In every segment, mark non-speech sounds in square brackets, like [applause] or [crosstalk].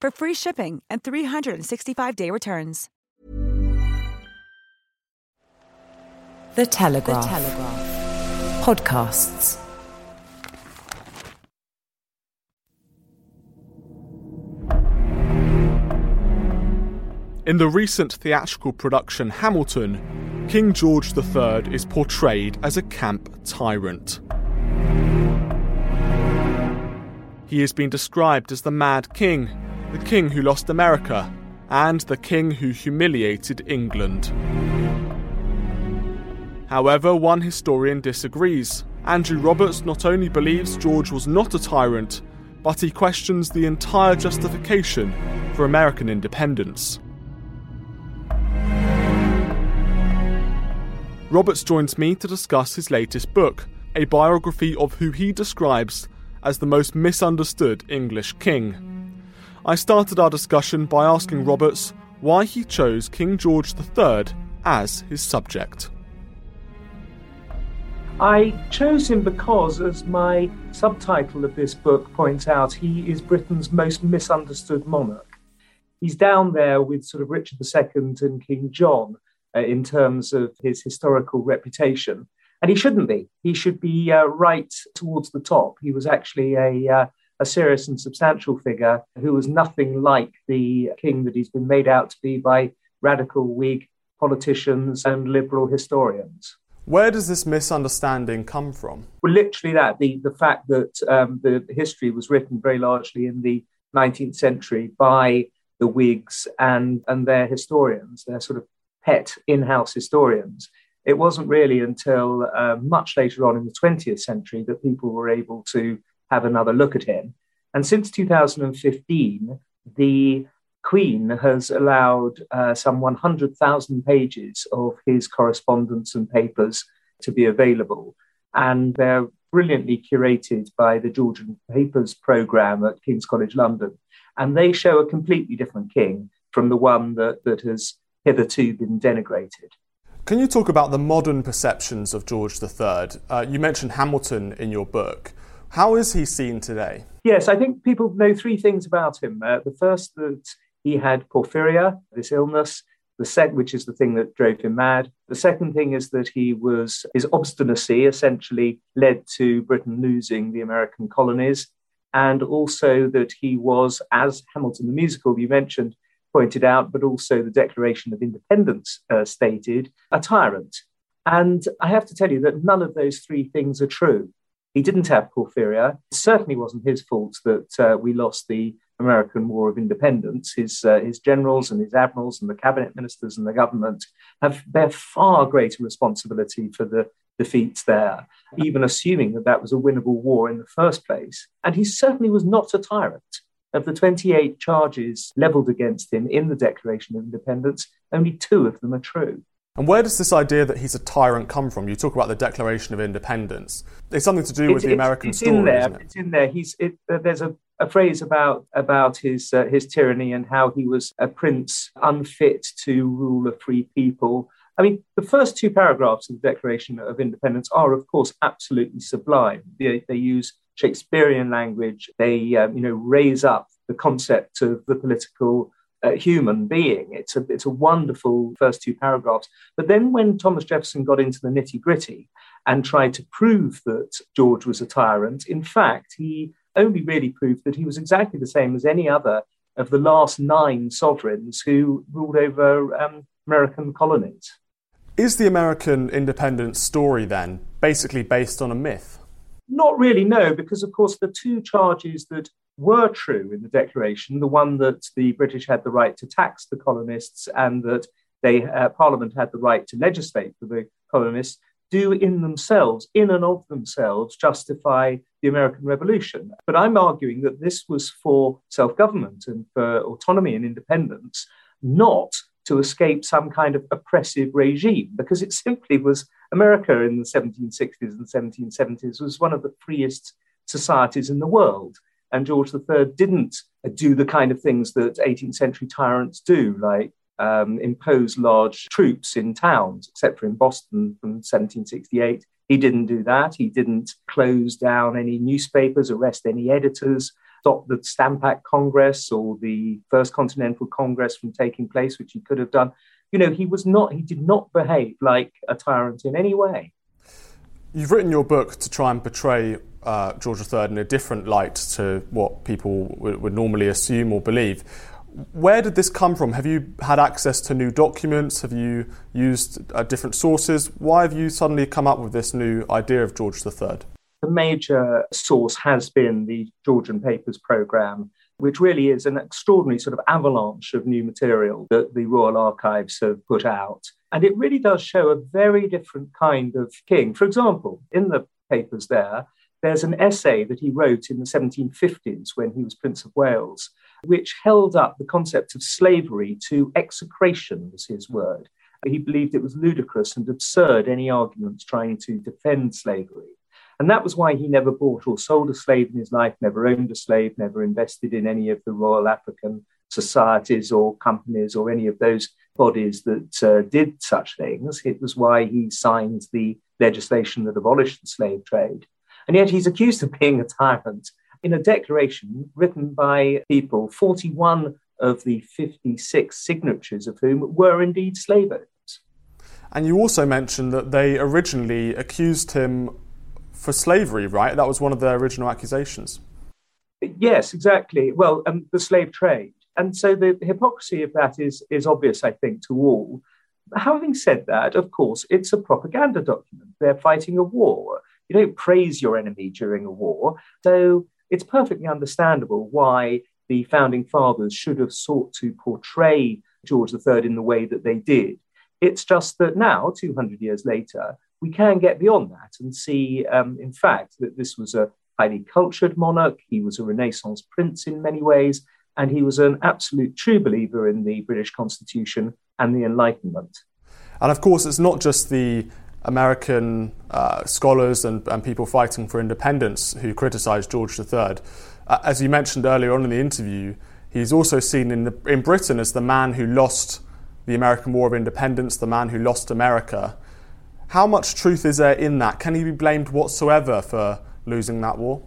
for free shipping and 365-day returns. The Telegraph. The Telegraph. Podcasts. In the recent theatrical production Hamilton, King George III is portrayed as a camp tyrant. He has been described as the Mad King, the king who lost America, and the king who humiliated England. However, one historian disagrees. Andrew Roberts not only believes George was not a tyrant, but he questions the entire justification for American independence. Roberts joins me to discuss his latest book, a biography of who he describes as the most misunderstood English king. I started our discussion by asking Roberts why he chose King George III as his subject. I chose him because, as my subtitle of this book points out, he is Britain's most misunderstood monarch. He's down there with sort of Richard II and King John, uh, in terms of his historical reputation. And he shouldn't be. He should be uh, right towards the top. He was actually a, uh, a serious and substantial figure who was nothing like the king that he's been made out to be by radical Whig politicians and liberal historians. Where does this misunderstanding come from? Well, literally that the, the fact that um, the history was written very largely in the 19th century by the Whigs and, and their historians, their sort of pet in house historians. It wasn't really until uh, much later on in the 20th century that people were able to have another look at him. And since 2015, the Queen has allowed uh, some 100,000 pages of his correspondence and papers to be available. And they're brilliantly curated by the Georgian Papers programme at King's College London. And they show a completely different king from the one that, that has hitherto been denigrated. Can you talk about the modern perceptions of George III? Uh, you mentioned Hamilton in your book. How is he seen today? Yes, I think people know three things about him. Uh, the first, that he had porphyria, this illness, the second, which is the thing that drove him mad. The second thing is that he was his obstinacy essentially led to Britain losing the American colonies, and also that he was, as Hamilton the musical you mentioned, pointed out, but also the Declaration of Independence uh, stated, a tyrant. And I have to tell you that none of those three things are true. He didn't have porphyria. It certainly wasn't his fault that uh, we lost the American War of Independence. His, uh, his generals and his admirals and the cabinet ministers and the government have bear far greater responsibility for the defeats there, even assuming that that was a winnable war in the first place. And he certainly was not a tyrant. Of the 28 charges levelled against him in the Declaration of Independence, only two of them are true. And where does this idea that he's a tyrant come from? You talk about the Declaration of Independence. It's something to do it's, with the it's, American it's story, in there. isn't it? It's in there. He's it, uh, there's a, a phrase about about his uh, his tyranny and how he was a prince unfit to rule a free people. I mean, the first two paragraphs of the Declaration of Independence are, of course, absolutely sublime. They, they use Shakespearean language. They, um, you know, raise up the concept of the political uh, human being. It's a, it's a wonderful first two paragraphs. But then when Thomas Jefferson got into the nitty gritty and tried to prove that George was a tyrant, in fact, he only really proved that he was exactly the same as any other of the last nine sovereigns who ruled over um, American colonies. Is the American independence story then basically based on a myth? Not really, no, because of course the two charges that were true in the Declaration, the one that the British had the right to tax the colonists and that they uh, Parliament had the right to legislate for the colonists, do in themselves, in and of themselves, justify the American Revolution. But I'm arguing that this was for self government and for autonomy and independence, not to escape some kind of oppressive regime, because it simply was America in the 1760s and 1770s was one of the freest societies in the world. And George III didn't do the kind of things that 18th century tyrants do, like um, impose large troops in towns, except for in Boston from 1768. He didn't do that. He didn't close down any newspapers, arrest any editors, stop the Stamp Act Congress or the First Continental Congress from taking place, which he could have done. You know, he was not, he did not behave like a tyrant in any way. You've written your book to try and portray uh, George III in a different light to what people would, would normally assume or believe. Where did this come from? Have you had access to new documents? Have you used uh, different sources? Why have you suddenly come up with this new idea of George III? The major source has been the Georgian Papers programme, which really is an extraordinary sort of avalanche of new material that the Royal Archives have put out. And it really does show a very different kind of king. For example, in the papers there, there's an essay that he wrote in the 1750s when he was Prince of Wales, which held up the concept of slavery to execration, was his word. He believed it was ludicrous and absurd any arguments trying to defend slavery. And that was why he never bought or sold a slave in his life, never owned a slave, never invested in any of the Royal African societies or companies or any of those bodies that uh, did such things. It was why he signed the legislation that abolished the slave trade. And yet he's accused of being a tyrant in a declaration written by people, 41 of the 56 signatures of whom were indeed slave owners. And you also mentioned that they originally accused him for slavery, right? That was one of their original accusations. Yes, exactly. Well, um, the slave trade. And so the hypocrisy of that is, is obvious, I think, to all. Having said that, of course, it's a propaganda document. They're fighting a war. You don't praise your enemy during a war. So it's perfectly understandable why the founding fathers should have sought to portray George III in the way that they did. It's just that now, 200 years later, we can get beyond that and see, um, in fact, that this was a highly cultured monarch. He was a Renaissance prince in many ways, and he was an absolute true believer in the British Constitution and the Enlightenment. And of course, it's not just the American uh, scholars and, and, people fighting for independence who criticised George III. Uh, as you mentioned earlier on in the interview, he's also seen in, the, in Britain as the man who lost the American War of Independence, the man who lost America. How much truth is there in that? Can he be blamed whatsoever for losing that war?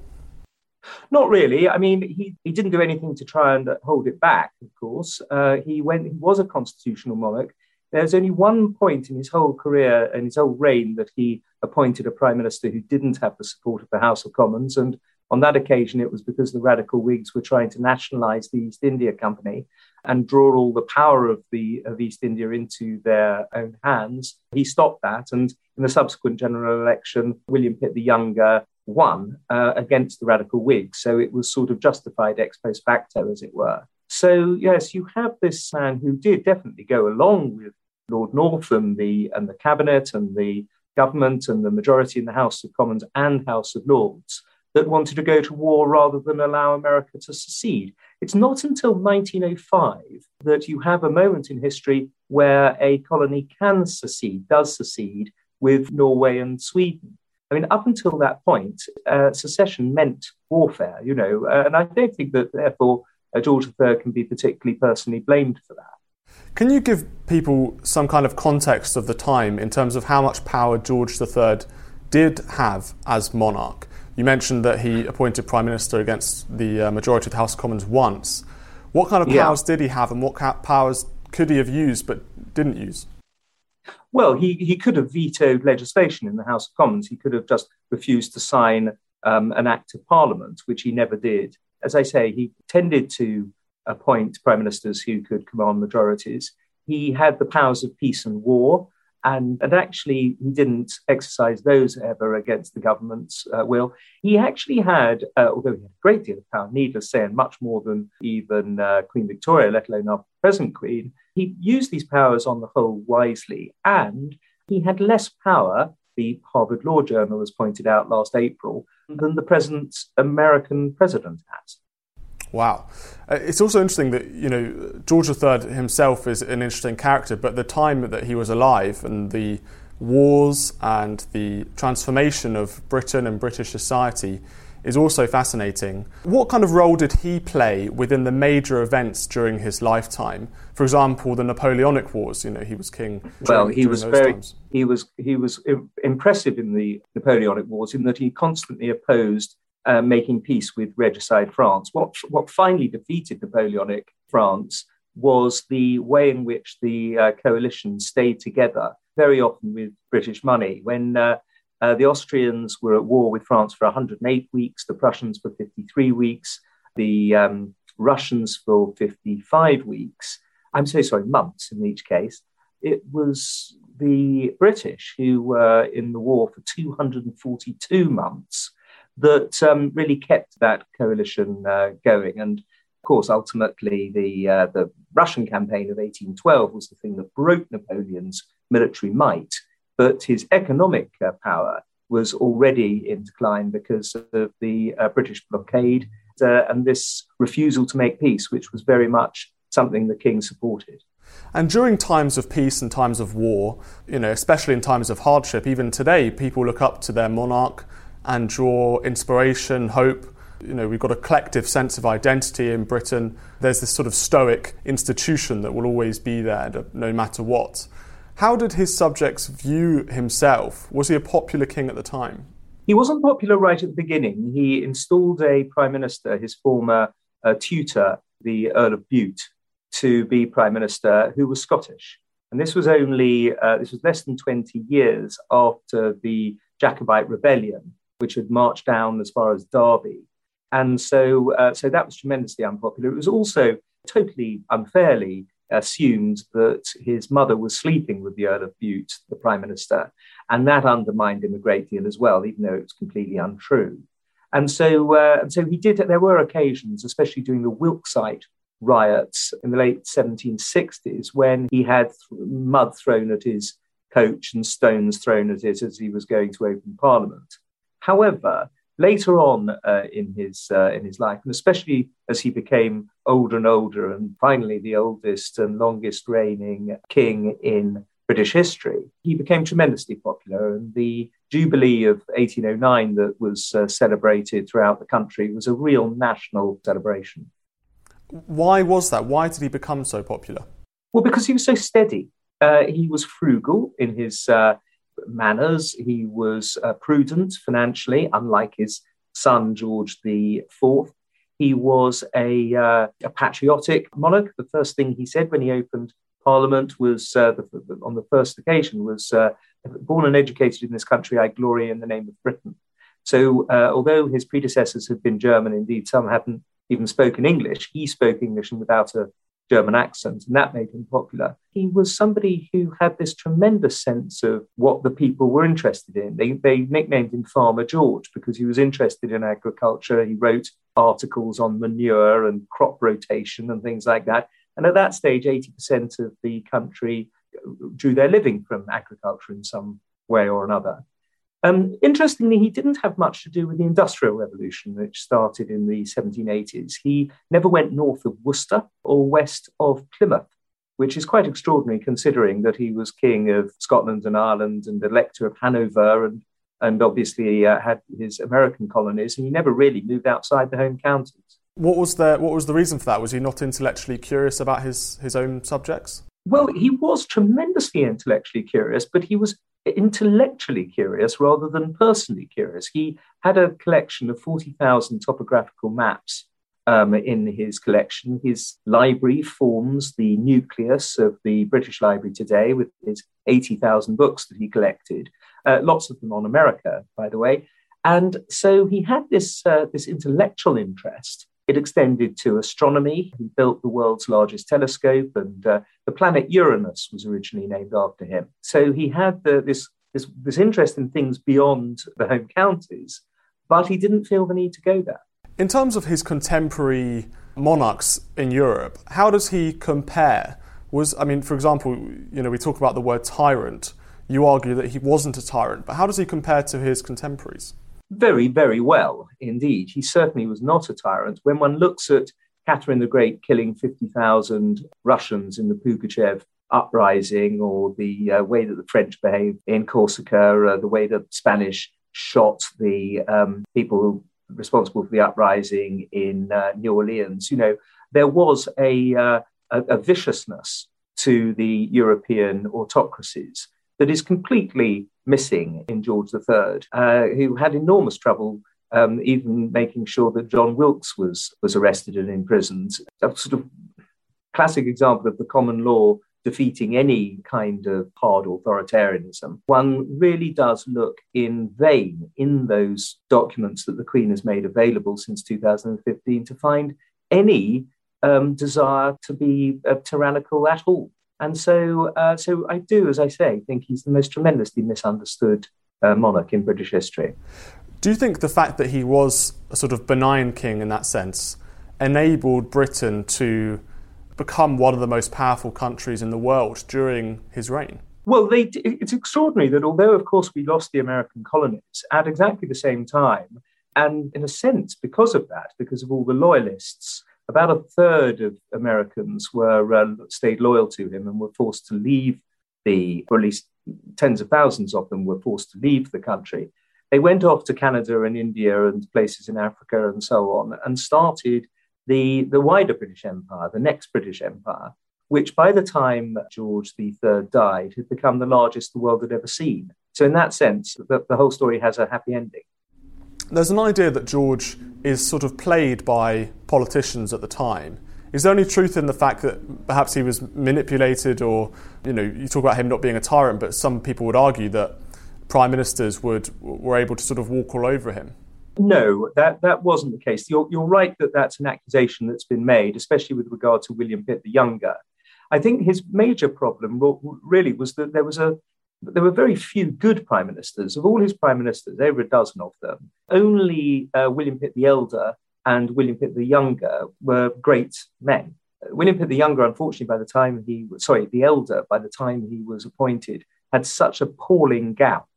Not really. I mean, he, he didn't do anything to try and hold it back, of course. Uh, he, went, he was a constitutional monarch. There's only one point in his whole career and his whole reign that he appointed a prime minister who didn't have the support of the House of Commons. And on that occasion, it was because the radical Whigs were trying to nationalize the East India Company and draw all the power of the of East India into their own hands. He stopped that, and in the subsequent general election, William Pitt the Younger won uh, against the radical Whigs. So it was sort of justified ex post facto, as it were. So yes, you have this man who did definitely go along with Lord North and the and the cabinet and the government and the majority in the House of Commons and House of Lords that wanted to go to war rather than allow America to secede. It's not until 1905 that you have a moment in history where a colony can secede, does secede with Norway and Sweden. I mean, up until that point, uh, secession meant warfare, you know, uh, and I don't think that, therefore, uh, George III can be particularly personally blamed for that. Can you give people some kind of context of the time in terms of how much power George III did have as monarch? You mentioned that he appointed prime minister against the uh, majority of the House of Commons once. What kind of powers yeah. did he have, and what powers could he have used but didn't use? Well, he, he could have vetoed legislation in the House of Commons. He could have just refused to sign um, an act of parliament, which he never did. As I say, he tended to appoint prime ministers who could command majorities. He had the powers of peace and war, and, and actually, he didn't exercise those ever against the government's uh, will. He actually had, uh, although he had a great deal of power, needless to say, and much more than even uh, Queen Victoria, let alone our present Queen, he used these powers on the whole wisely. And he had less power, the Harvard Law Journal has pointed out last April, than the present American president has. Wow. Uh, it's also interesting that, you know, George III himself is an interesting character, but the time that he was alive and the wars and the transformation of Britain and British society is also fascinating. What kind of role did he play within the major events during his lifetime? For example, the Napoleonic Wars. You know, he was king. During, well, he was very times. he was he was impressive in the Napoleonic Wars in that he constantly opposed uh, making peace with regicide France. What, what finally defeated Napoleonic France was the way in which the uh, coalition stayed together, very often with British money. When uh, uh the Austrians were at war with France for 108 weeks, the Prussians for 53 weeks, the um, Russians for 55 weeks. I'm so sorry, months in each case. It was the British who were in the war for 242 months that um, really kept that coalition uh, going. And of course, ultimately, the, uh, the Russian campaign of 1812 was the thing that broke Napoleon's military might, but his economic uh, power was already in decline because of the uh, British blockade uh, and this refusal to make peace, which was very much something the king supported. And during times of peace and times of war, you know, especially in times of hardship, even today, people look up to their monarch and draw inspiration, hope. You know, we've got a collective sense of identity in Britain. There's this sort of stoic institution that will always be there no matter what. How did his subjects view himself? Was he a popular king at the time? He wasn't popular right at the beginning. He installed a prime minister, his former uh, tutor, the Earl of Bute, to be prime minister, who was Scottish. And this was only uh, this was less than 20 years after the Jacobite rebellion, which had marched down as far as Derby. And so, uh, so that was tremendously unpopular. It was also totally unfairly assumed that his mother was sleeping with the Earl of Bute, the Prime Minister, and that undermined him a great deal as well, even though it was completely untrue. And so, uh, and so he did. There were occasions, especially during the Wilkesite riots in the late 1760s, when he had mud thrown at his coach and stones thrown at it as he was going to open Parliament. However, later on uh, in his uh, in his life, and especially as he became older and older, and finally the oldest and longest reigning king in British history, he became tremendously popular. And the Jubilee of 1809 that was uh, celebrated throughout the country was a real national celebration. Why was that? Why did he become so popular? Well, because he was so steady. Uh, he was frugal in his uh, manners. He was uh, prudent financially, unlike his son George IV. He was a, uh, a, patriotic monarch. The first thing he said when he opened Parliament was, uh, the, on the first occasion, was uh, born and educated in this country, I glory in the name of Britain. So, uh, although his predecessors had been German, indeed some hadn't even spoken English, he spoke English and without a German accent, and that made him popular. He was somebody who had this tremendous sense of what the people were interested in. They, they nicknamed him Farmer George because he was interested in agriculture. He wrote articles on manure and crop rotation and things like that. And at that stage, 80% of the country drew their living from agriculture in some way or another. Um, interestingly, he didn't have much to do with the Industrial Revolution, which started in the 1780s. He never went north of Worcester or west of Plymouth, which is quite extraordinary considering that he was king of Scotland and Ireland and elector of Hanover and, and obviously uh, had his American colonies, and he never really moved outside the home counties. What was the, what was the reason for that? Was he not intellectually curious about his, his own subjects? Well, he was tremendously intellectually curious, but he was intellectually curious rather than personally curious. He had a collection of 40,000 topographical maps um, in his collection. His library forms the nucleus of the British Library today with his 80,000 books that he collected, uh, lots of them on America, by the way. And so he had this, uh, this intellectual interest It extended to astronomy. He built the world's largest telescope, and uh, the planet Uranus was originally named after him. So he had the, this, this, this interest in things beyond the home counties, but he didn't feel the need to go there. In terms of his contemporary monarchs in Europe, how does he compare? Was I mean, for example, you know, we talk about the word tyrant. You argue that he wasn't a tyrant, but how does he compare to his contemporaries? Very, very well indeed. He certainly was not a tyrant. When one looks at Catherine the Great killing 50,000 Russians in the Pugachev uprising, or the uh, way that the French behaved in Corsica, uh, the way that the Spanish shot the um, people responsible for the uprising in uh, New Orleans, you know, there was a, uh, a, a, viciousness to the European autocracies that is completely missing in George III, uh, who had enormous trouble um, even making sure that John Wilkes was, was arrested and imprisoned. A sort of classic example of the common law defeating any kind of hard authoritarianism, one really does look in vain in those documents that the Queen has made available since 2015 to find any um, desire to be uh, tyrannical at all. And so, uh, so I do, as I say, think he's the most tremendously misunderstood uh, monarch in British history. Do you think the fact that he was a sort of benign king in that sense enabled Britain to become one of the most powerful countries in the world during his reign. Well, they, it's extraordinary that although, of course, we lost the American colonies at exactly the same time, and in a sense, because of that, because of all the loyalists, about a third of Americans were uh, stayed loyal to him and were forced to leave the, or at least tens of thousands of them were forced to leave the country. They went off to Canada and India and places in Africa and so on, and started the, the wider British Empire, the next British Empire, which by the time George III died had become the largest the world had ever seen. So, in that sense, the, the whole story has a happy ending. There's an idea that George is sort of played by politicians at the time. Is there any truth in the fact that perhaps he was manipulated, or you know, you talk about him not being a tyrant, but some people would argue that prime ministers would were able to sort of walk all over him? No, that, that wasn't the case. You're, you're right that that's an accusation that's been made, especially with regard to William Pitt the Younger. I think his major problem really was that there was a there were very few good prime ministers. Of all his prime ministers, over a dozen of them, only uh, William Pitt the Elder and William Pitt the Younger were great men. William Pitt the Younger, unfortunately, by the time he sorry, the Elder, by the time he was appointed, had such appalling gout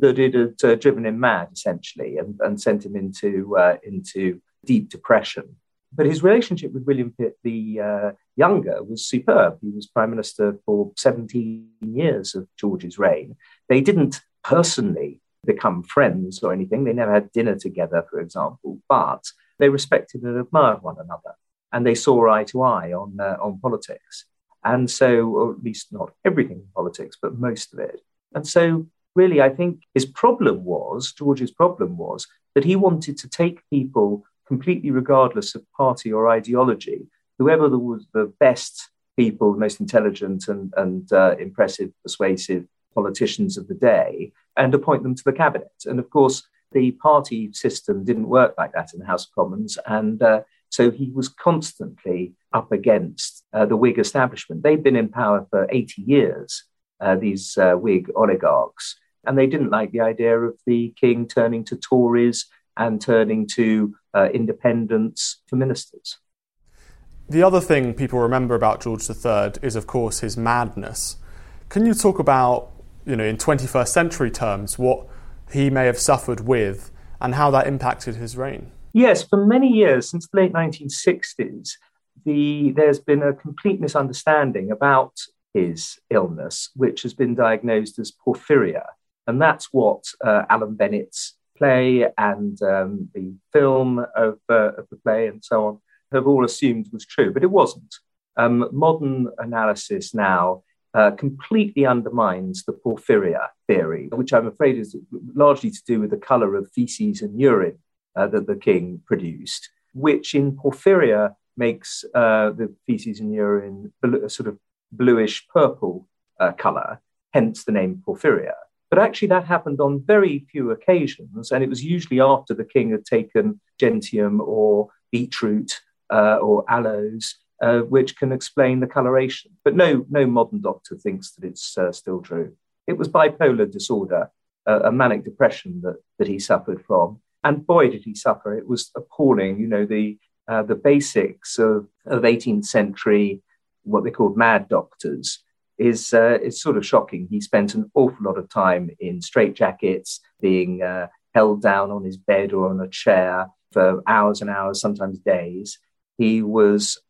that it had uh, driven him mad, essentially, and, and sent him into, uh, into deep depression. But his relationship with William Pitt the uh, Younger was superb. He was prime minister for 17 years of George's reign. They didn't personally become friends or anything. They never had dinner together, for example, but they respected and admired one another, and they saw eye to eye on uh, on politics. And so, or at least not everything in politics, but most of it. And so really, I think his problem was, George's problem was, that he wanted to take people completely regardless of party or ideology, whoever was the best people, the most intelligent and, and uh, impressive, persuasive politicians of the day, and appoint them to the cabinet. And of course, the party system didn't work like that in the House of Commons. And uh, so he was constantly up against uh, the Whig establishment. They'd been in power for 80 years uh, these uh, Whig oligarchs. And they didn't like the idea of the king turning to Tories and turning to uh, independents for ministers. The other thing people remember about George III is, of course, his madness. Can you talk about, you know, in 21st century terms, what he may have suffered with and how that impacted his reign? Yes, for many years, since the late 1960s, the, there's been a complete misunderstanding about his illness, which has been diagnosed as porphyria. And that's what uh, Alan Bennett's play and um, the film of, uh, of, the play and so on have all assumed was true, but it wasn't. Um, modern analysis now uh, completely undermines the porphyria theory, which I'm afraid is largely to do with the color of feces and urine uh, that the king produced, which in porphyria makes uh, the feces and urine a sort of bluish purple uh, color, hence the name porphyria. But actually, that happened on very few occasions, and it was usually after the king had taken gentian or beetroot uh, or aloes, uh, which can explain the coloration. But no, no modern doctor thinks that it's uh, still true. It was bipolar disorder, a manic depression that, that he suffered from. And boy, did he suffer. It was appalling. You know, the, uh, the basics of, of 18th century, what they called mad doctors, is, uh, is sort of shocking. He spent an awful lot of time in straitjackets, being uh, held down on his bed or on a chair for hours and hours, sometimes days. He was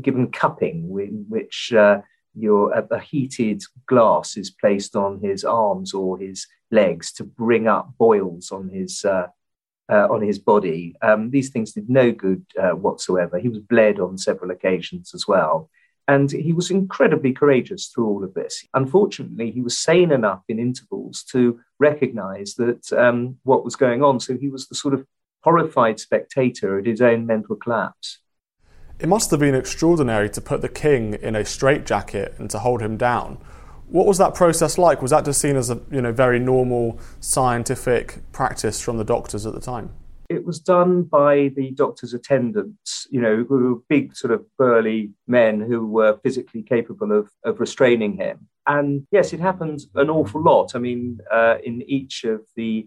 given cupping, which uh, your a, a, heated glass is placed on his arms or his legs to bring up boils on his uh, uh, on his body. Um, these things did no good uh, whatsoever. He was bled on several occasions as well. And he was incredibly courageous through all of this. Unfortunately, he was sane enough in intervals to recognize that um, what was going on. So he was the sort of horrified spectator at his own mental collapse. It must have been extraordinary to put the king in a straitjacket and to hold him down. What was that process like? Was that just seen as a you know very normal scientific practice from the doctors at the time? It was done by the doctor's attendants, you know, who were big sort of burly men who were physically capable of, of restraining him. And yes, it happened an awful lot. I mean, uh, in each of the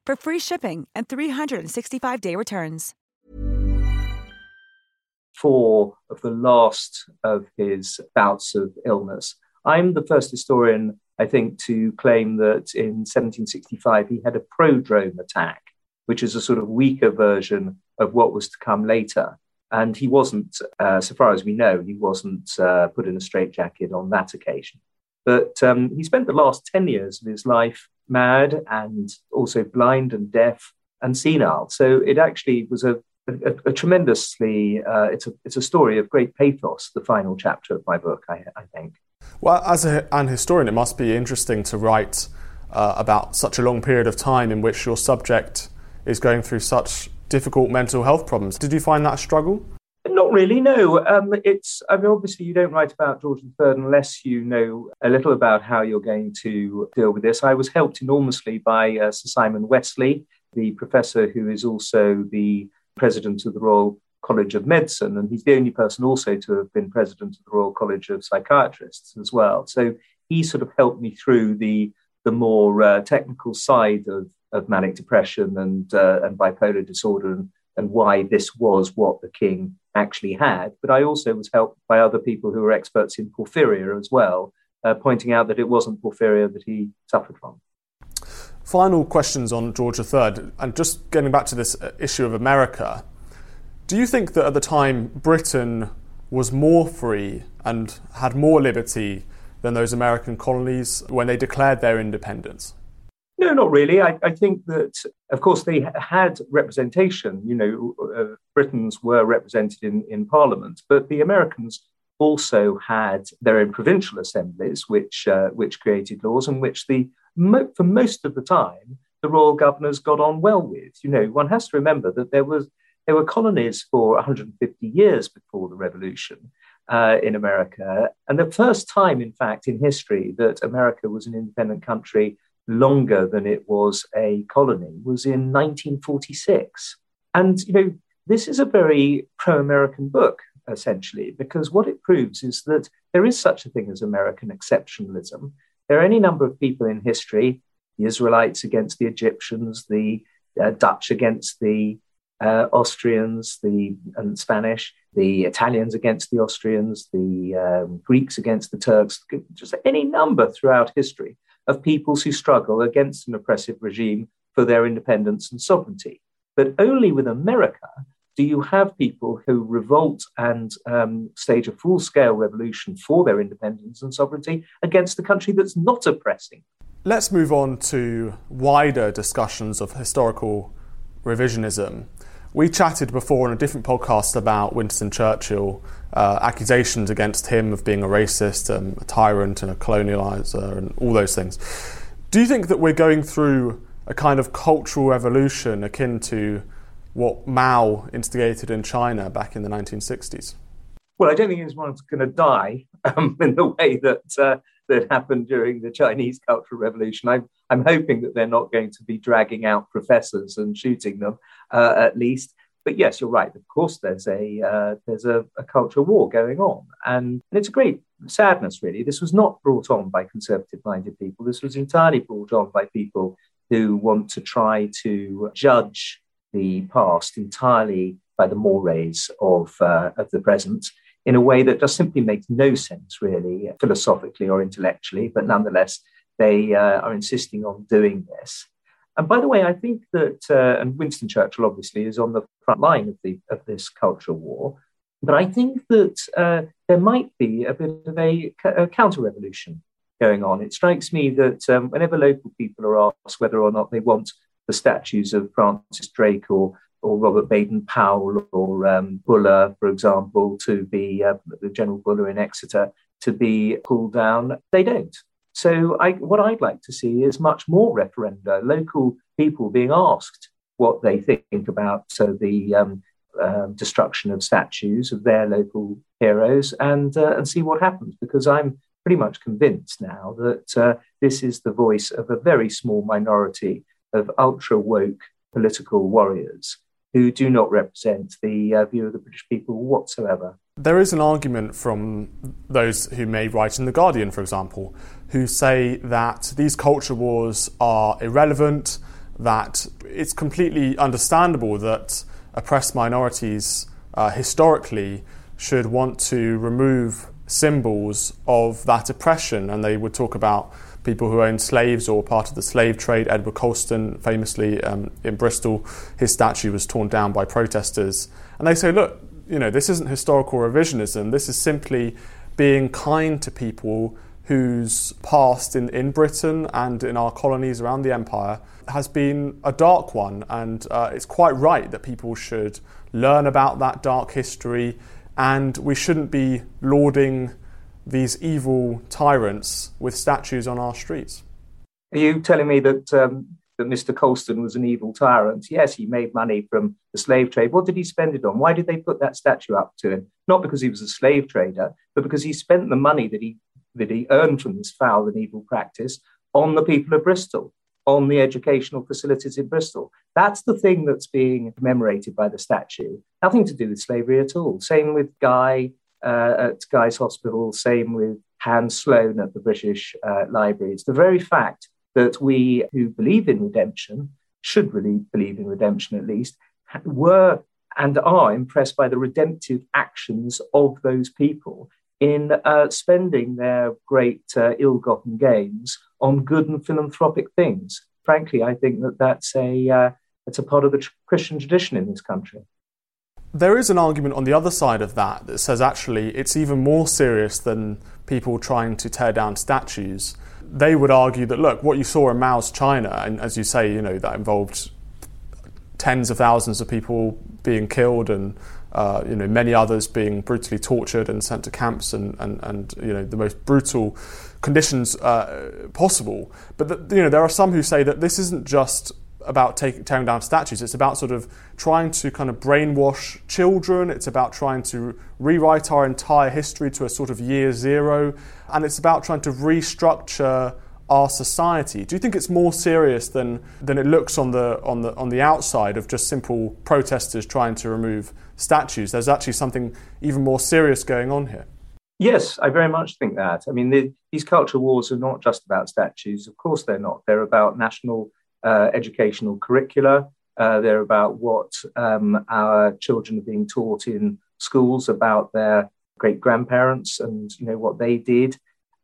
for free shipping and 365-day returns. Four of the last of his bouts of illness. I'm the first historian, I think, to claim that in 1765 he had a prodrome attack, which is a sort of weaker version of what was to come later. And he wasn't, uh, so far as we know, he wasn't uh, put in a straitjacket on that occasion. But um, he spent the last 10 years of his life mad and also blind and deaf and senile. So it actually was a, a, a tremendously, uh, it's, a, it's a story of great pathos, the final chapter of my book, I, I think. Well, as a, an historian, it must be interesting to write uh, about such a long period of time in which your subject is going through such difficult mental health problems. Did you find that a struggle? Really, no. Um, it's, I mean, obviously, you don't write about George III unless you know a little about how you're going to deal with this. I was helped enormously by uh, Sir Simon Wessely, the professor who is also the president of the Royal College of Medicine, and he's the only person also to have been president of the Royal College of Psychiatrists as well. So he sort of helped me through the the more uh, technical side of of manic depression and, uh, and bipolar disorder and, and why this was what the king actually had. But I also was helped by other people who were experts in porphyria as well, uh, pointing out that it wasn't porphyria that he suffered from. Final questions on George III, and just getting back to this uh, issue of America. Do you think that at the time Britain was more free and had more liberty than those American colonies when they declared their independence? No, not really. I, I, think that, of course, they had representation. You know, uh, Britons were represented in, in Parliament, but the Americans also had their own provincial assemblies, which uh, which created laws, and which the mo- for most of the time the royal governors got on well with. You know, one has to remember that there was there were colonies for 150 years before the Revolution. Uh, in America. And the first time, in fact, in history that America was an independent country longer than it was a colony was in 1946. And, you know, this is a very pro American book, essentially, because what it proves is that there is such a thing as American exceptionalism. There are any number of people in history, the Israelites against the Egyptians, the uh, Dutch against the uh, Austrians, the and Spanish, the Italians against the Austrians, the um, Greeks against the Turks, just any number throughout history of peoples who struggle against an oppressive regime for their independence and sovereignty. But only with America do you have people who revolt and um, stage a full scale revolution for their independence and sovereignty against the country that's not oppressing. Let's move on to wider discussions of historical revisionism. We chatted before on a different podcast about Winston Churchill, uh, accusations against him of being a racist, um, a tyrant, and a colonializer, and all those things. Do you think that we're going through a kind of cultural evolution akin to what Mao instigated in China back in the 1960s? Well, I don't think anyone's going to die [laughs] um, in the way that uh, that happened during the Chinese Cultural Revolution. I'm, I'm hoping that they're not going to be dragging out professors and shooting them, uh, at least. But yes, you're right. Of course, there's a uh, there's a, a culture war going on, and, and it's a great sadness. Really, this was not brought on by conservative-minded people. This was entirely brought on by people who want to try to judge the past entirely by the mores of, uh, of the present in a way that just simply makes no sense, really, philosophically or intellectually, but nonetheless, they uh, are insisting on doing this. And by the way, I think that, uh, and Winston Churchill obviously is on the front line of, the, of this cultural war, but I think that uh, there might be a bit of a, a counter revolution going on. It strikes me that um, whenever local people are asked whether or not they want the statues of Francis Drake or or Robert Baden Powell or um, Buller, for example, to be uh, the General Buller in Exeter, to be pulled down. They don't. So, I, what I'd like to see is much more referenda, local people being asked what they think about uh, the um, uh, destruction of statues of their local heroes and, uh, and see what happens. Because I'm pretty much convinced now that uh, this is the voice of a very small minority of ultra woke political warriors who do not represent the uh, view of the British people whatsoever. There is an argument from those who may write in The Guardian, for example, who say that these culture wars are irrelevant, that it's completely understandable that oppressed minorities uh, historically should want to remove symbols of that oppression, and they would talk about people who owned slaves or part of the slave trade. Edward Colston, famously um, in Bristol, his statue was torn down by protesters. And they say, look, you know, this isn't historical revisionism. This is simply being kind to people whose past in, in Britain and in our colonies around the empire has been a dark one. And uh, it's quite right that people should learn about that dark history and we shouldn't be lauding these evil tyrants with statues on our streets. Are you telling me that um, that Mr. Colston was an evil tyrant? Yes, he made money from the slave trade. What did he spend it on? Why did they put that statue up to him? Not because he was a slave trader, but because he spent the money that he that he earned from this foul and evil practice on the people of Bristol, on the educational facilities in Bristol. That's the thing that's being commemorated by the statue. Nothing to do with slavery at all. Same with Guy at Guy's Hospital, same with Hans Sloane at the British uh, Libraries. The very fact that we who believe in redemption, should really believe in redemption at least, were and are impressed by the redemptive actions of those people in uh, spending their great uh, ill-gotten gains on good and philanthropic things. Frankly, I think that that's a uh, a part of the tr- Christian tradition in this country. There is an argument on the other side of that that says actually it's even more serious than people trying to tear down statues. They would argue that look, what you saw in Mao's China, and as you say, you know that involved tens of thousands of people being killed and uh, you know many others being brutally tortured and sent to camps and, and, and you know the most brutal conditions uh, possible. But the, you know there are some who say that this isn't just about take, tearing down statues. It's about sort of trying to kind of brainwash children. It's about trying to rewrite our entire history to a sort of year zero. And it's about trying to restructure our society. Do you think it's more serious than, than it looks on the, on, the, on the outside of just simple protesters trying to remove statues? There's actually something even more serious going on here. Yes, I very much think that. I mean, the, these culture wars are not just about statues. Of course, they're not. They're about national educational curricula. Uh, they're about what um, our children are being taught in schools about their great grandparents and you know what they did,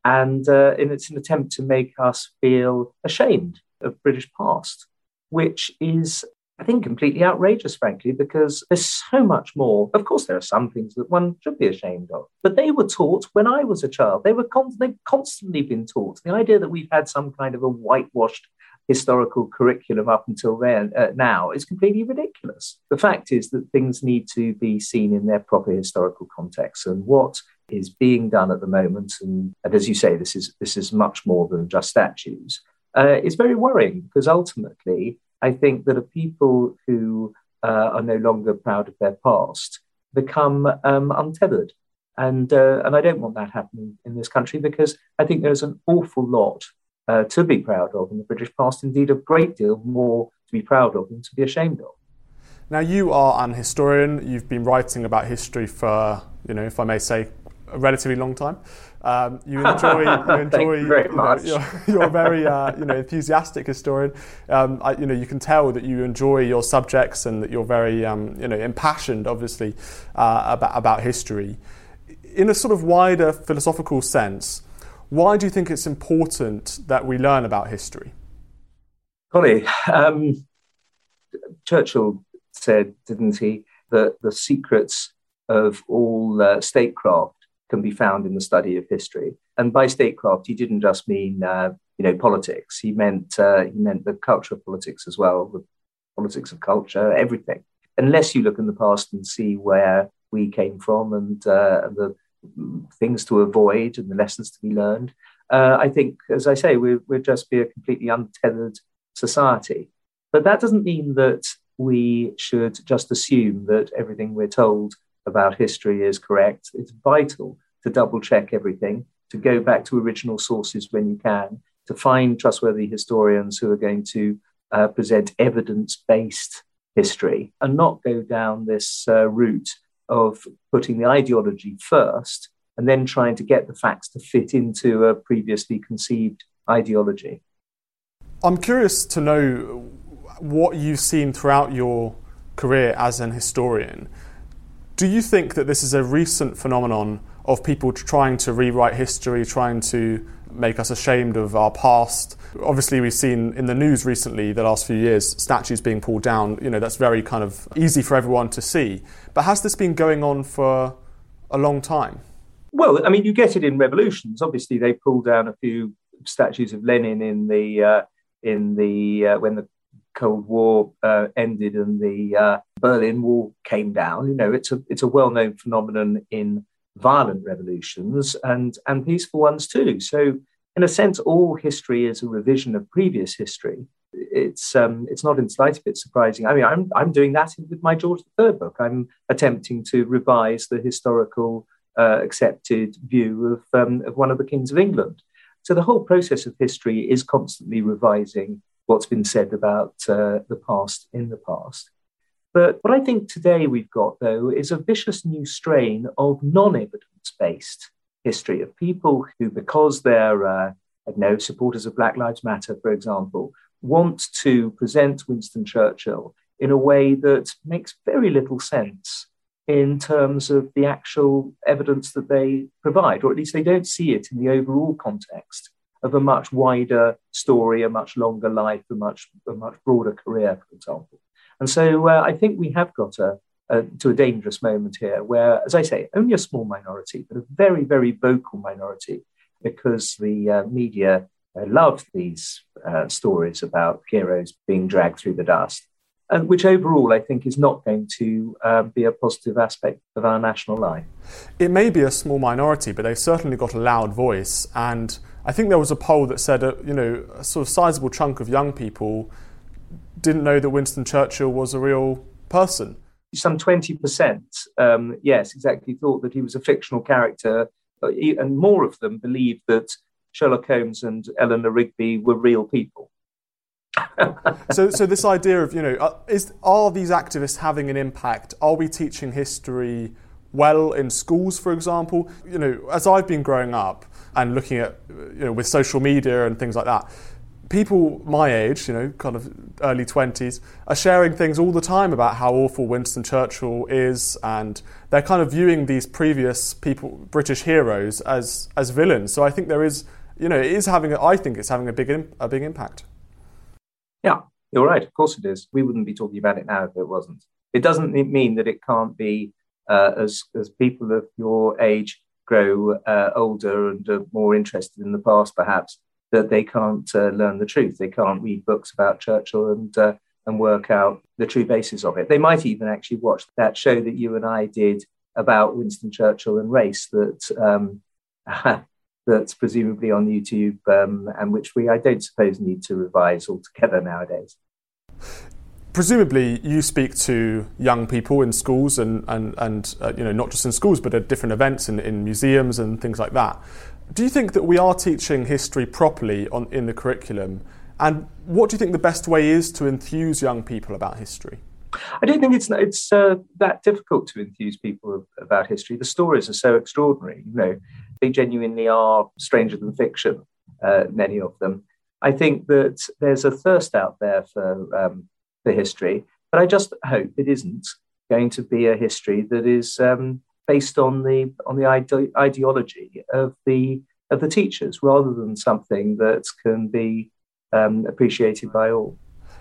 and, uh, and it's an attempt to make us feel ashamed of British past, which is I think completely outrageous, frankly, because there's so much more. Of course, there are some things that one should be ashamed of, but they were taught when I was a child. They were con- they've constantly been taught. The idea that we've had some kind of a whitewashed historical curriculum up until then uh, now is completely ridiculous. The fact is that things need to be seen in their proper historical context, and what is being done at the moment, and, and as you say, this is this is much more than just statues. Uh, is very worrying because ultimately I think that a people who uh, are no longer proud of their past become um, untethered. And, uh, and I don't want that happening in this country because I think there's an awful lot uh, to be proud of in the British past, indeed, a great deal more to be proud of than to be ashamed of. Now, you are an historian. You've been writing about history for, you know, if I may say, a relatively long time. Um, you [laughs] enjoy, you enjoy. you very much. You are you're, a very, uh, you know, enthusiastic historian. Um, I, you know, you can tell that you enjoy your subjects and that you're very, um, you know, impassioned, obviously, uh, about about history. In a sort of wider philosophical sense, why do you think it's important that we learn about history? Golly, um, Churchill said, didn't he, that the secrets of all uh, statecraft can be found in the study of history. And by statecraft, he didn't just mean uh, you know politics. He meant uh, he meant the culture of politics as well, the politics of culture, everything. Unless you look in the past and see where we came from and, uh, and the things to avoid and the lessons to be learned, uh, I think, as I say, we, we'd just be a completely untethered society. But that doesn't mean that we should just assume that everything we're told about history is correct. It's vital to double check everything, to go back to original sources when you can, to find trustworthy historians who are going to uh, present evidence based history and not go down this uh, route of putting the ideology first and then trying to get the facts to fit into a previously conceived ideology. I'm curious to know what you've seen throughout your career as an historian. Do you think that this is a recent phenomenon of people trying to rewrite history, trying to make us ashamed of our past? Obviously, we've seen in the news recently, the last few years, statues being pulled down. You know, that's very kind of easy for everyone to see. But has this been going on for a long time? Well, I mean, you get it in revolutions. Obviously, they pulled down a few statues of Lenin in the uh, in the uh, when the Cold War uh, ended and the uh, Berlin Wall came down. You know, it's a it's a well known phenomenon in violent revolutions and and peaceful ones too. So, in a sense, all history is a revision of previous history. It's um, it's not in slightest bit surprising. I mean, I'm I'm doing that with my George III book. I'm attempting to revise the historical uh, accepted view of um, of one of the kings of England. So the whole process of history is constantly revising what's been said about uh, the past in the past. But what I think today we've got, though, is a vicious new strain of non evidence based history of people who, because they're, uh, I know, supporters of Black Lives Matter, for example, want to present Winston Churchill in a way that makes very little sense in terms of the actual evidence that they provide, or at least they don't see it in the overall context of a much wider story, a much longer life, a much, a much broader career, for example. And so uh, I think we have got a, a, to a dangerous moment here where, as I say, only a small minority, but a very, very vocal minority, because the uh, media uh, love these uh, stories about heroes being dragged through the dust, and which overall I think is not going to uh, be a positive aspect of our national life. It may be a small minority, but they've certainly got a loud voice and I think there was a poll that said, you know, a sort of sizable chunk of young people didn't know that Winston Churchill was a real person. Some 20%, um, yes, exactly, thought that he was a fictional character, and more of them believed that Sherlock Holmes and Eleanor Rigby were real people. [laughs] so, so this idea of you know, uh, is are these activists having an impact? Are we teaching history well in schools, for example? You know, as I've been growing up, and looking at, you know, with social media and things like that, people my age, you know, kind of early 20s, are sharing things all the time about how awful Winston Churchill is, and they're kind of viewing these previous people, British heroes, as, as villains. So I think there is, you know, it is having, a, I think it's having a big, a big impact. Yeah, you're right. Of course it is. We wouldn't be talking about it now if it wasn't. It doesn't mean that it can't be, uh, as, as people of your age grow uh, older and are more interested in the past, perhaps, that they can't uh, learn the truth. They can't read books about Churchill and uh, and work out the true basis of it. They might even actually watch that show that you and I did about Winston Churchill and race that um, [laughs] that's presumably on YouTube um, and which we I don't suppose need to revise altogether nowadays. Presumably, you speak to young people in schools and and and uh, you know not just in schools but at different events in, in museums and things like that. Do you think that we are teaching history properly on, in the curriculum? And what do you think the best way is to enthuse young people about history? I don't think it's it's uh, that difficult to enthuse people about history. The stories are so extraordinary. You know, they genuinely are stranger than fiction. Uh, many of them. I think that there's a thirst out there for um, for history, but I just hope it isn't going to be a history that is um, based on the on the ide- ideology of the of the teachers rather than something that can be um, appreciated by all.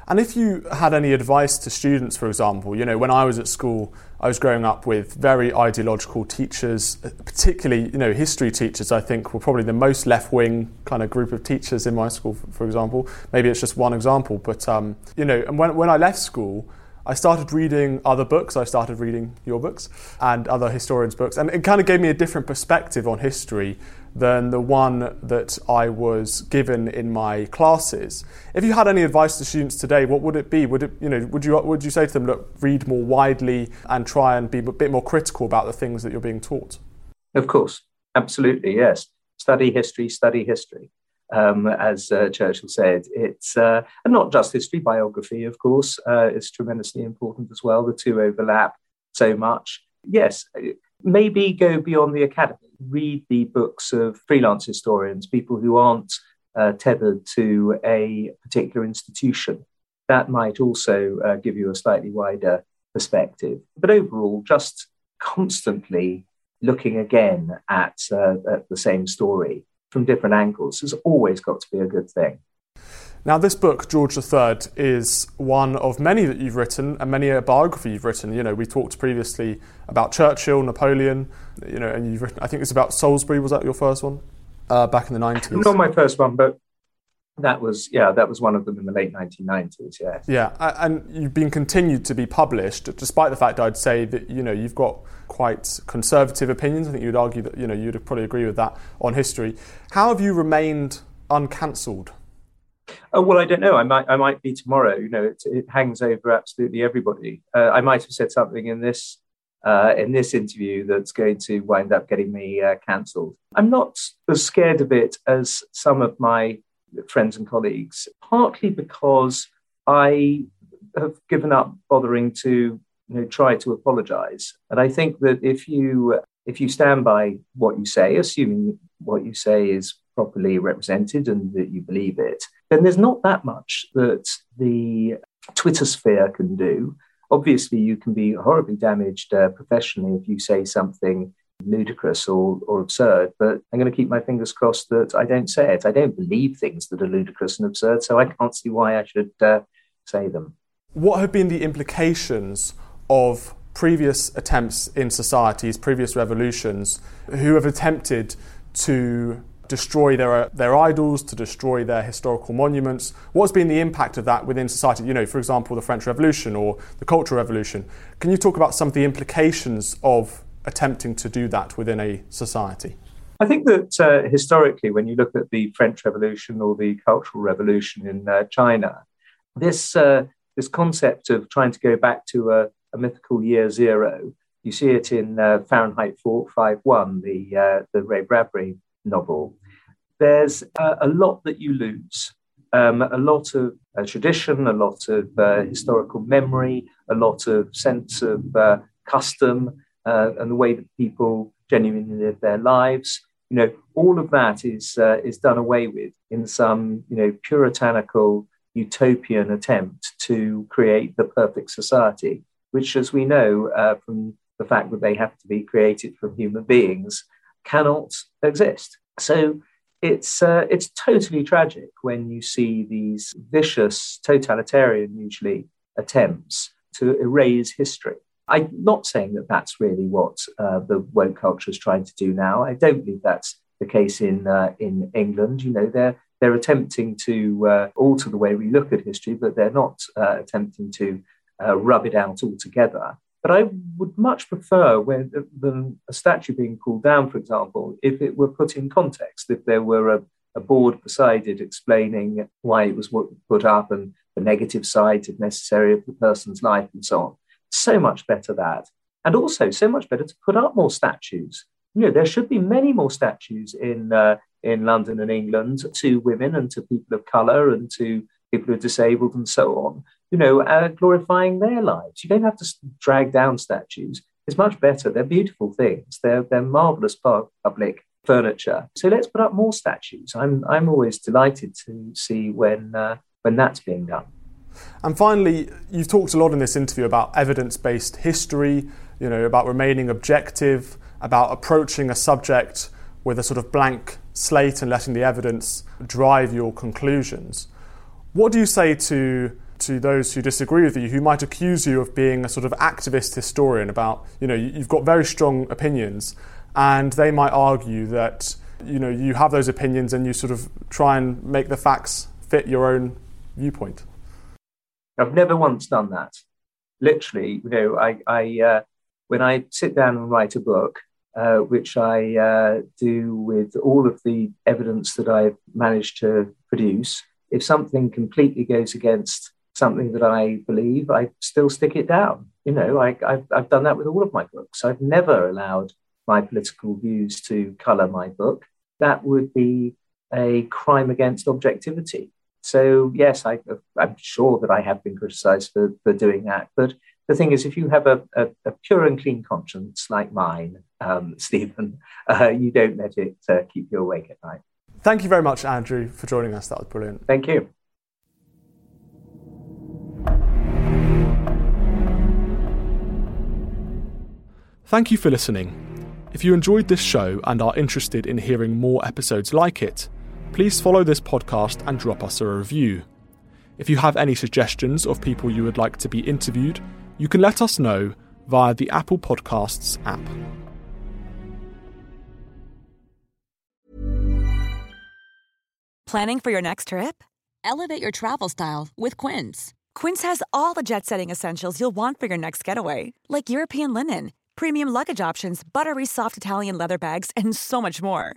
And if you had any advice to students, for example, you know, when I was at school, I was growing up with very ideological teachers, particularly, you know, history teachers, I think were probably the most left wing kind of group of teachers in my school, for example. Maybe it's just one example, but, um, you know, and when, when I left school, I started reading other books. I started reading your books and other historians' books, and it kind of gave me a different perspective on history than the one that I was given in my classes. If you had any advice to students today, what would it be? Would it, you know, would you would you say to them, look, read more widely and try and be a bit more critical about the things that you're being taught? Of course, absolutely, yes. Study history, study history um, as uh, Churchill said. It's uh, and not just history, biography, of course, uh, is tremendously important as well. The two overlap so much. Yes, maybe go beyond the academy. Read the books of freelance historians, people who aren't uh, tethered to a particular institution. That might also uh, give you a slightly wider perspective. But overall, just constantly looking again at, uh, at the same story from different angles has always got to be a good thing. Now, this book, George III, is one of many that you've written and many a biography you've written. You know, we talked previously about Churchill, Napoleon, you know, and you've written, I think it's about Salisbury, was that your first one? Uh, back in the 90s? Not my first one, but that was, yeah, that was one of them in the late 1990s, yeah. Yeah, and you've been continued to be published, despite the fact I'd say that, you know, you've got quite conservative opinions. I think you'd argue that, you know, you'd probably agree with that on history. How have you remained uncancelled? Oh well, I don't know. I might, I might be tomorrow. You know, it, it hangs over absolutely everybody. Uh, I might have said something in this uh, in this interview that's going to wind up getting me uh, cancelled. I'm not as scared of it as some of my friends and colleagues, partly because I have given up bothering to you know, try to apologize. And I think that if you if you stand by what you say, assuming what you say is properly represented and that you believe it, then there's not that much that the Twitter sphere can do. Obviously, you can be horribly damaged uh, professionally if you say something ludicrous or, or absurd, but I'm going to keep my fingers crossed that I don't say it. I don't believe things that are ludicrous and absurd, so I can't see why I should uh, say them. What have been the implications of previous attempts in societies, previous revolutions, who have attempted to destroy their, their idols, to destroy their historical monuments. What's been the impact of that within society? You know, for example, the French Revolution or the Cultural Revolution. Can you talk about some of the implications of attempting to do that within a society? I think that uh, historically, when you look at the French Revolution or the Cultural Revolution in uh, China, this uh, this concept of trying to go back to a, a mythical year zero, you see it in uh, Fahrenheit 451, the uh, the Ray Bradbury novel. There's a lot that you lose. Um, a lot of uh, tradition, a lot of historical memory, a lot of sense of custom, uh, and the way that people genuinely live their lives. You know, all of that is uh, is done away with in some you know puritanical utopian attempt to create the perfect society, which, as we know uh, from the fact that they have to be created from human beings, cannot exist. So it's uh, it's totally tragic when you see these vicious totalitarian, usually attempts to erase history. I'm not saying that that's really what uh, the woke culture is trying to do now. I don't believe that's the case in uh, in England. You know, they're they're attempting to uh, alter the way we look at history, but they're not uh, attempting to uh, rub it out altogether. But I would much prefer when, than a statue being pulled down, for example, if it were put in context, if there were a, a board beside it explaining why it was put up and the negative sides, if necessary, of the person's life and so on. So much better that. And also, so much better to put up more statues. You know, there should be many more statues in, uh, in London and England to women and to people of colour and to people who are disabled and so on, you know, uh, glorifying their lives. You don't have to drag down statues. It's much better. They're beautiful things. They're, they're marvellous public furniture. So let's put up more statues. I'm, I'm always delighted to see when, uh, when that's being done. And finally, you've talked a lot in this interview about evidence based history, you know, about remaining objective, about approaching a subject with a sort of blank slate and letting the evidence drive your conclusions. What do you say to to those who disagree with you, who might accuse you of being a sort of activist historian about, you know, you've got very strong opinions, and they might argue that, you know, you have those opinions and you sort of try and make the facts fit your own viewpoint? I've never once done that. Literally, you know, I, I uh, when I sit down and write a book, uh, which I uh, do with all of the evidence that I've managed to produce, if something completely goes against something that I believe, I still stick it down. You know, I, have I've done that with all of my books. I've never allowed my political views to colour my book. That would be a crime against objectivity. So yes, I, am sure that I have been criticised for, for doing that. But the thing is, if you have a, a, a pure and clean conscience like mine, um, [laughs] Steven, uh, you don't let it uh, keep you awake at night. Thank you very much, Andrew, for joining us. That was brilliant. Thank you. Thank you for listening. If you enjoyed this show and are interested in hearing more episodes like it, please follow this podcast and drop us a review. If you have any suggestions of people you would like to be interviewed, you can let us know via the Apple Podcasts app. Planning for your next trip? Elevate your travel style with Quince. Quince has all the jet setting essentials you'll want for your next getaway, like European linen, premium luggage options, buttery soft Italian leather bags, and so much more